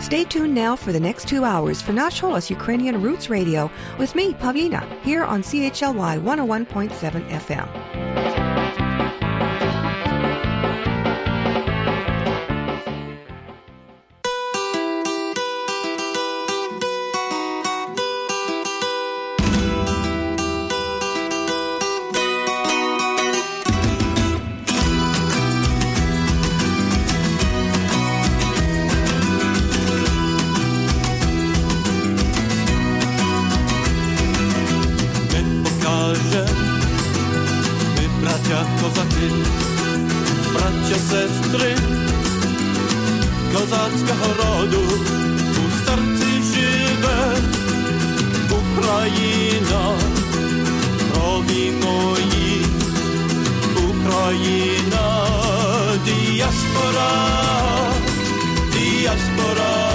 Stay tuned now for the next two hours for Nash Holos Ukrainian Roots Radio with me, Pavlina, here on CHLY 101.7 FM. козаки, браття, сестри, козацького роду у старці живе Україна, крові мої, Україна, діаспора, діаспора.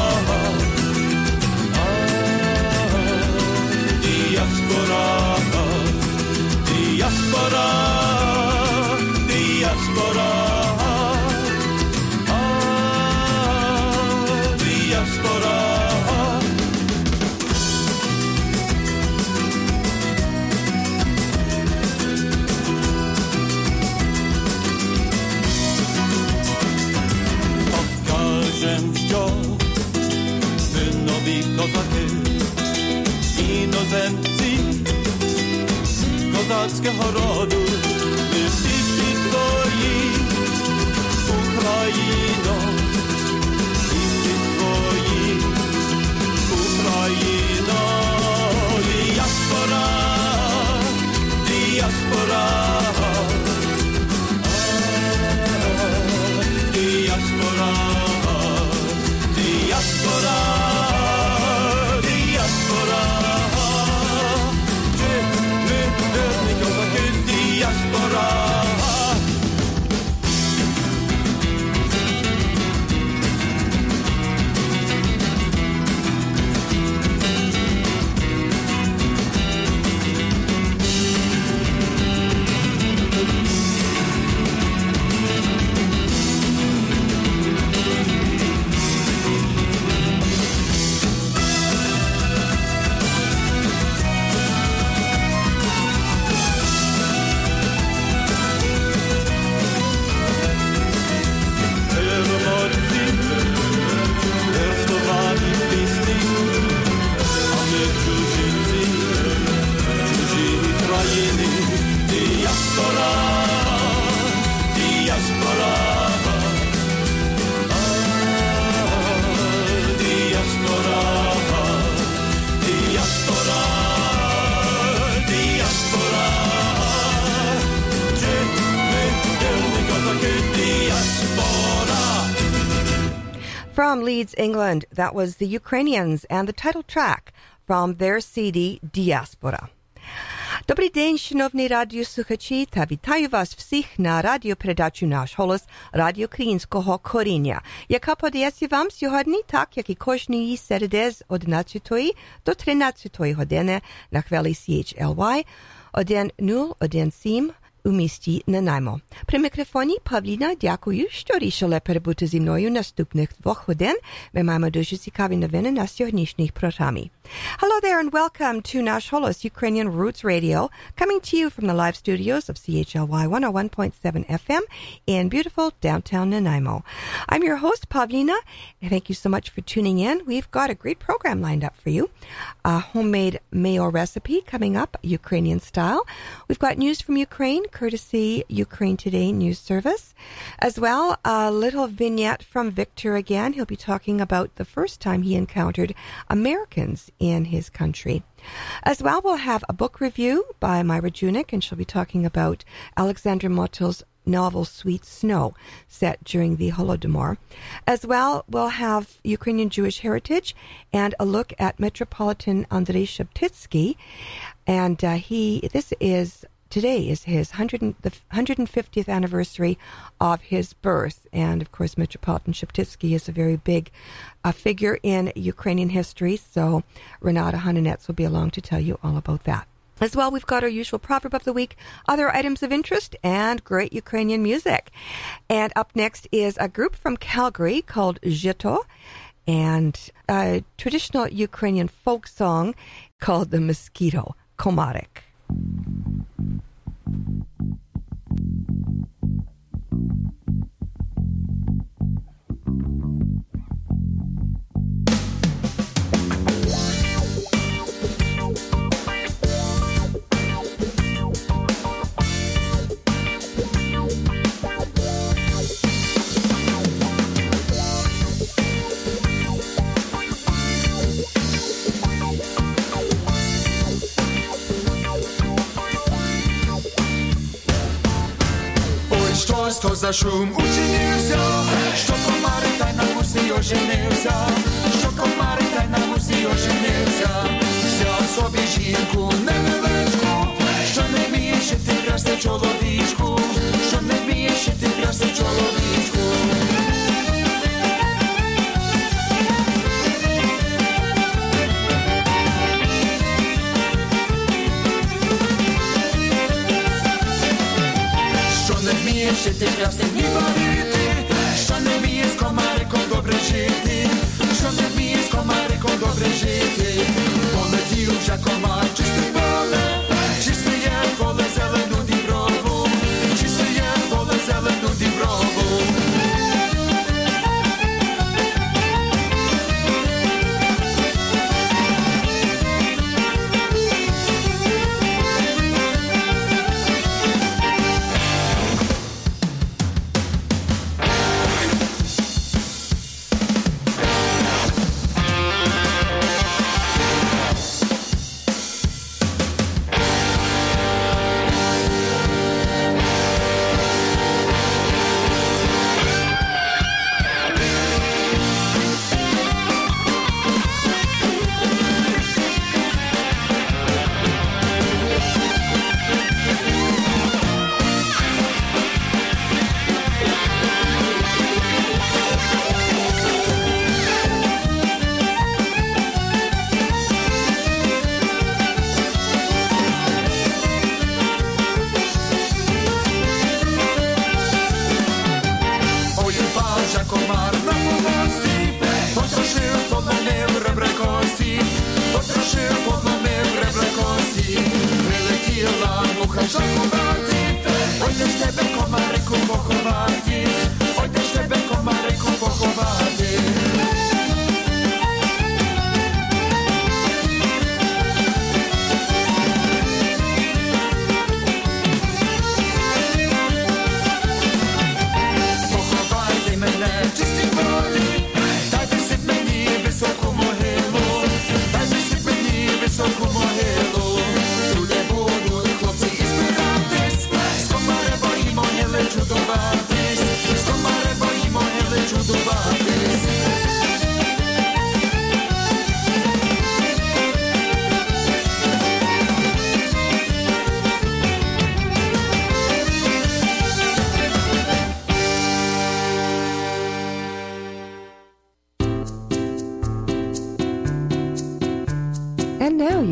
іноземці козацького роду, ти всі твої Україно. From Leeds, England, that was the Ukrainians and the title track from their CD Diaspora. Добрий день, шановні радіослухачі, та вітаю вас всіх на радіопередачу «Наш голос» Радіо Українського коріння, яка подається вам сьогодні, так як і кожної середи з 11 до 13 години на хвилі CHLY 1017 у місті Нанаймо. При мікрофоні Павліна дякую, що рішили перебути зі мною наступних двох годин. Ми маємо дуже цікаві новини на сьогоднішній програмі. Hello there and welcome to Nash Holos Ukrainian Roots Radio, coming to you from the live studios of CHLY 101.7 FM in beautiful downtown Nanaimo. I'm your host, Pavlina, and thank you so much for tuning in. We've got a great program lined up for you. A homemade mayo recipe coming up, Ukrainian style. We've got news from Ukraine, courtesy Ukraine Today News Service. As well, a little vignette from Victor again. He'll be talking about the first time he encountered Americans in his country. As well, we'll have a book review by Myra Junyk, and she'll be talking about Alexander Motyl's novel Sweet Snow, set during the Holodomor. As well, we'll have Ukrainian Jewish heritage and a look at Metropolitan Andrei Sheptitsky. And uh, he, this is today is his 100, the 150th anniversary of his birth. And of course, Metropolitan Sheptitsky is a very big uh, figure in Ukrainian history. So Renata Hananets will be along to tell you all about that. As well, we've got our usual proverb of the week, other items of interest, and great Ukrainian music. And up next is a group from Calgary called Jito and a traditional Ukrainian folk song called the Mosquito, Komarek. Thank you. šum Učinio sam što komari taj na usti još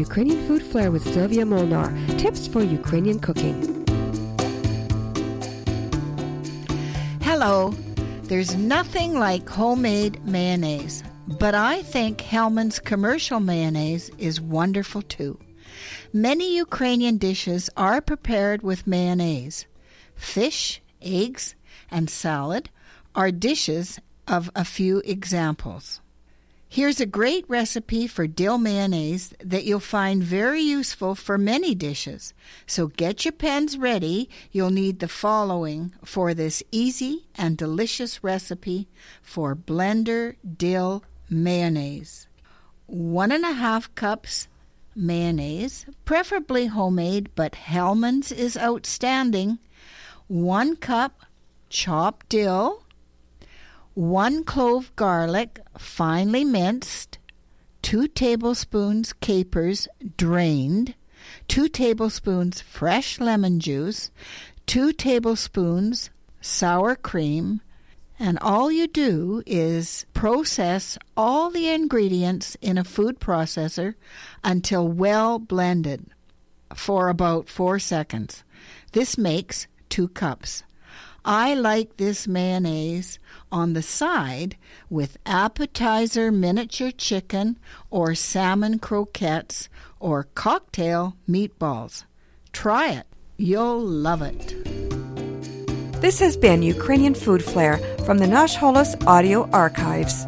Ukrainian Food Flair with Sylvia Molnar. Tips for Ukrainian cooking. Hello. There's nothing like homemade mayonnaise, but I think Hellmann's commercial mayonnaise is wonderful too. Many Ukrainian dishes are prepared with mayonnaise. Fish, eggs, and salad are dishes of a few examples. Here's a great recipe for dill mayonnaise that you'll find very useful for many dishes. So get your pens ready. You'll need the following for this easy and delicious recipe for blender dill mayonnaise. One and a half cups mayonnaise, preferably homemade, but Hellmann's is outstanding. One cup chopped dill, one clove garlic, finely minced, two tablespoons capers drained, two tablespoons fresh lemon juice, two tablespoons sour cream, and all you do is process all the ingredients in a food processor until well blended for about four seconds. This makes two cups. I like this mayonnaise on the side with appetizer miniature chicken or salmon croquettes or cocktail meatballs. Try it. You'll love it. This has been Ukrainian Food Flair from the Nash Holos Audio Archives.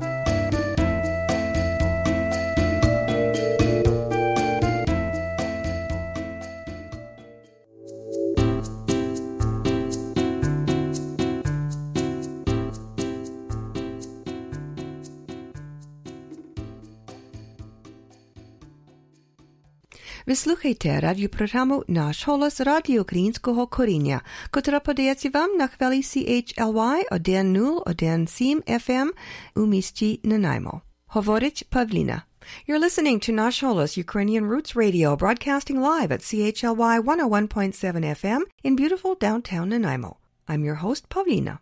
Ви слухаєте радіопрограму «Наш голос Радіо Українського коріння», котра подається вам на хвилі CHLY 101.7 FM у місті Нанаймо. Говорить Павліна. You're listening to Nash Holos Ukrainian Roots Radio, broadcasting live at CHLY 101.7 FM in beautiful downtown Nanaimo. I'm your host, Pavlina.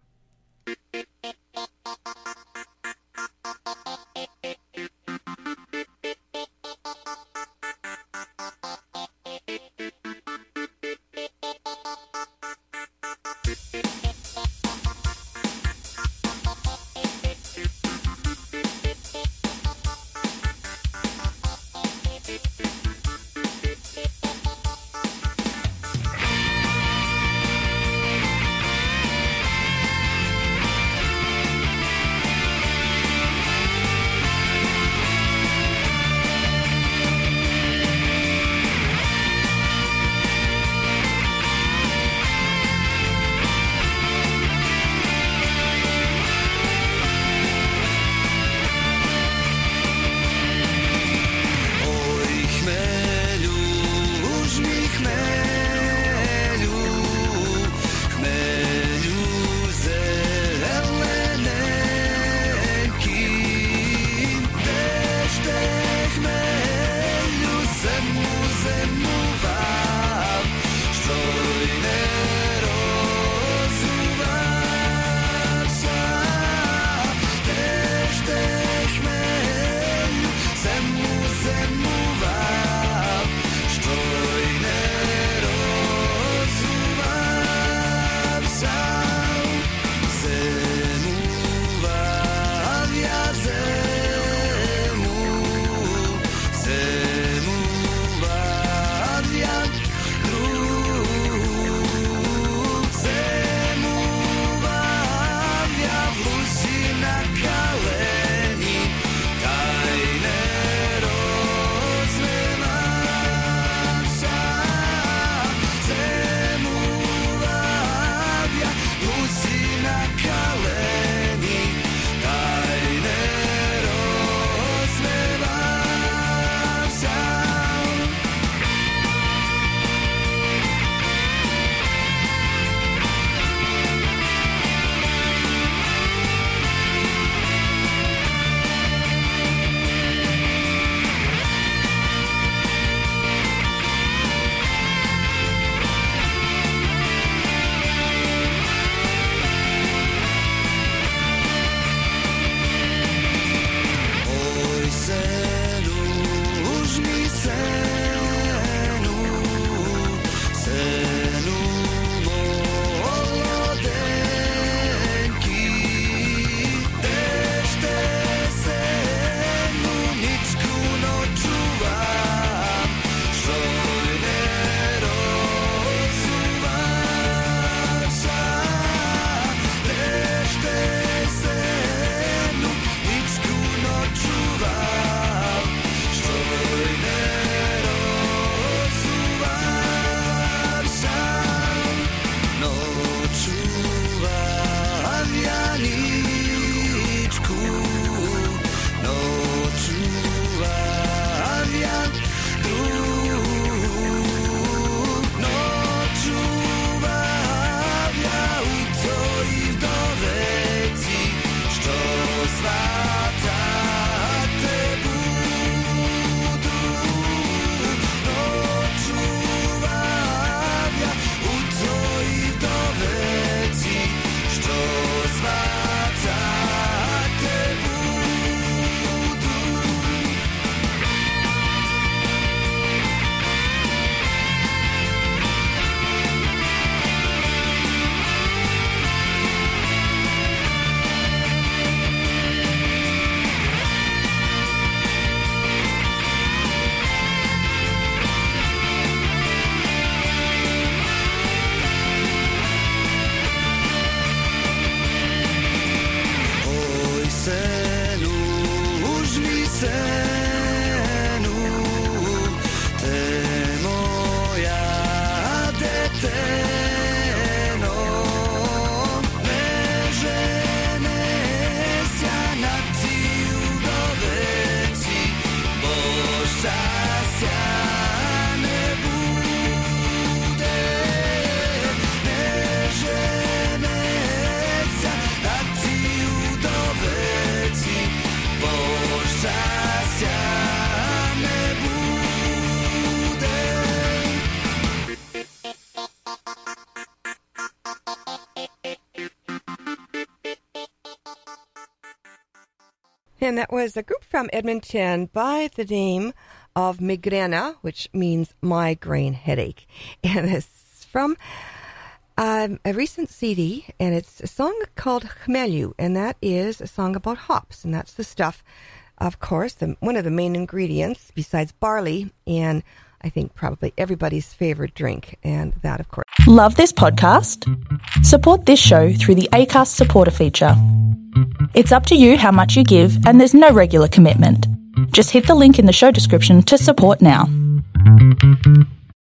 And that was a group from Edmonton by the name of Migrena, which means migraine headache. And it's from um, a recent CD, and it's a song called Chmelu, and that is a song about hops. And that's the stuff, of course, the, one of the main ingredients besides barley, and I think probably everybody's favorite drink. And that, of course, Love this podcast? Support this show through the ACAST supporter feature. It's up to you how much you give, and there's no regular commitment. Just hit the link in the show description to support now.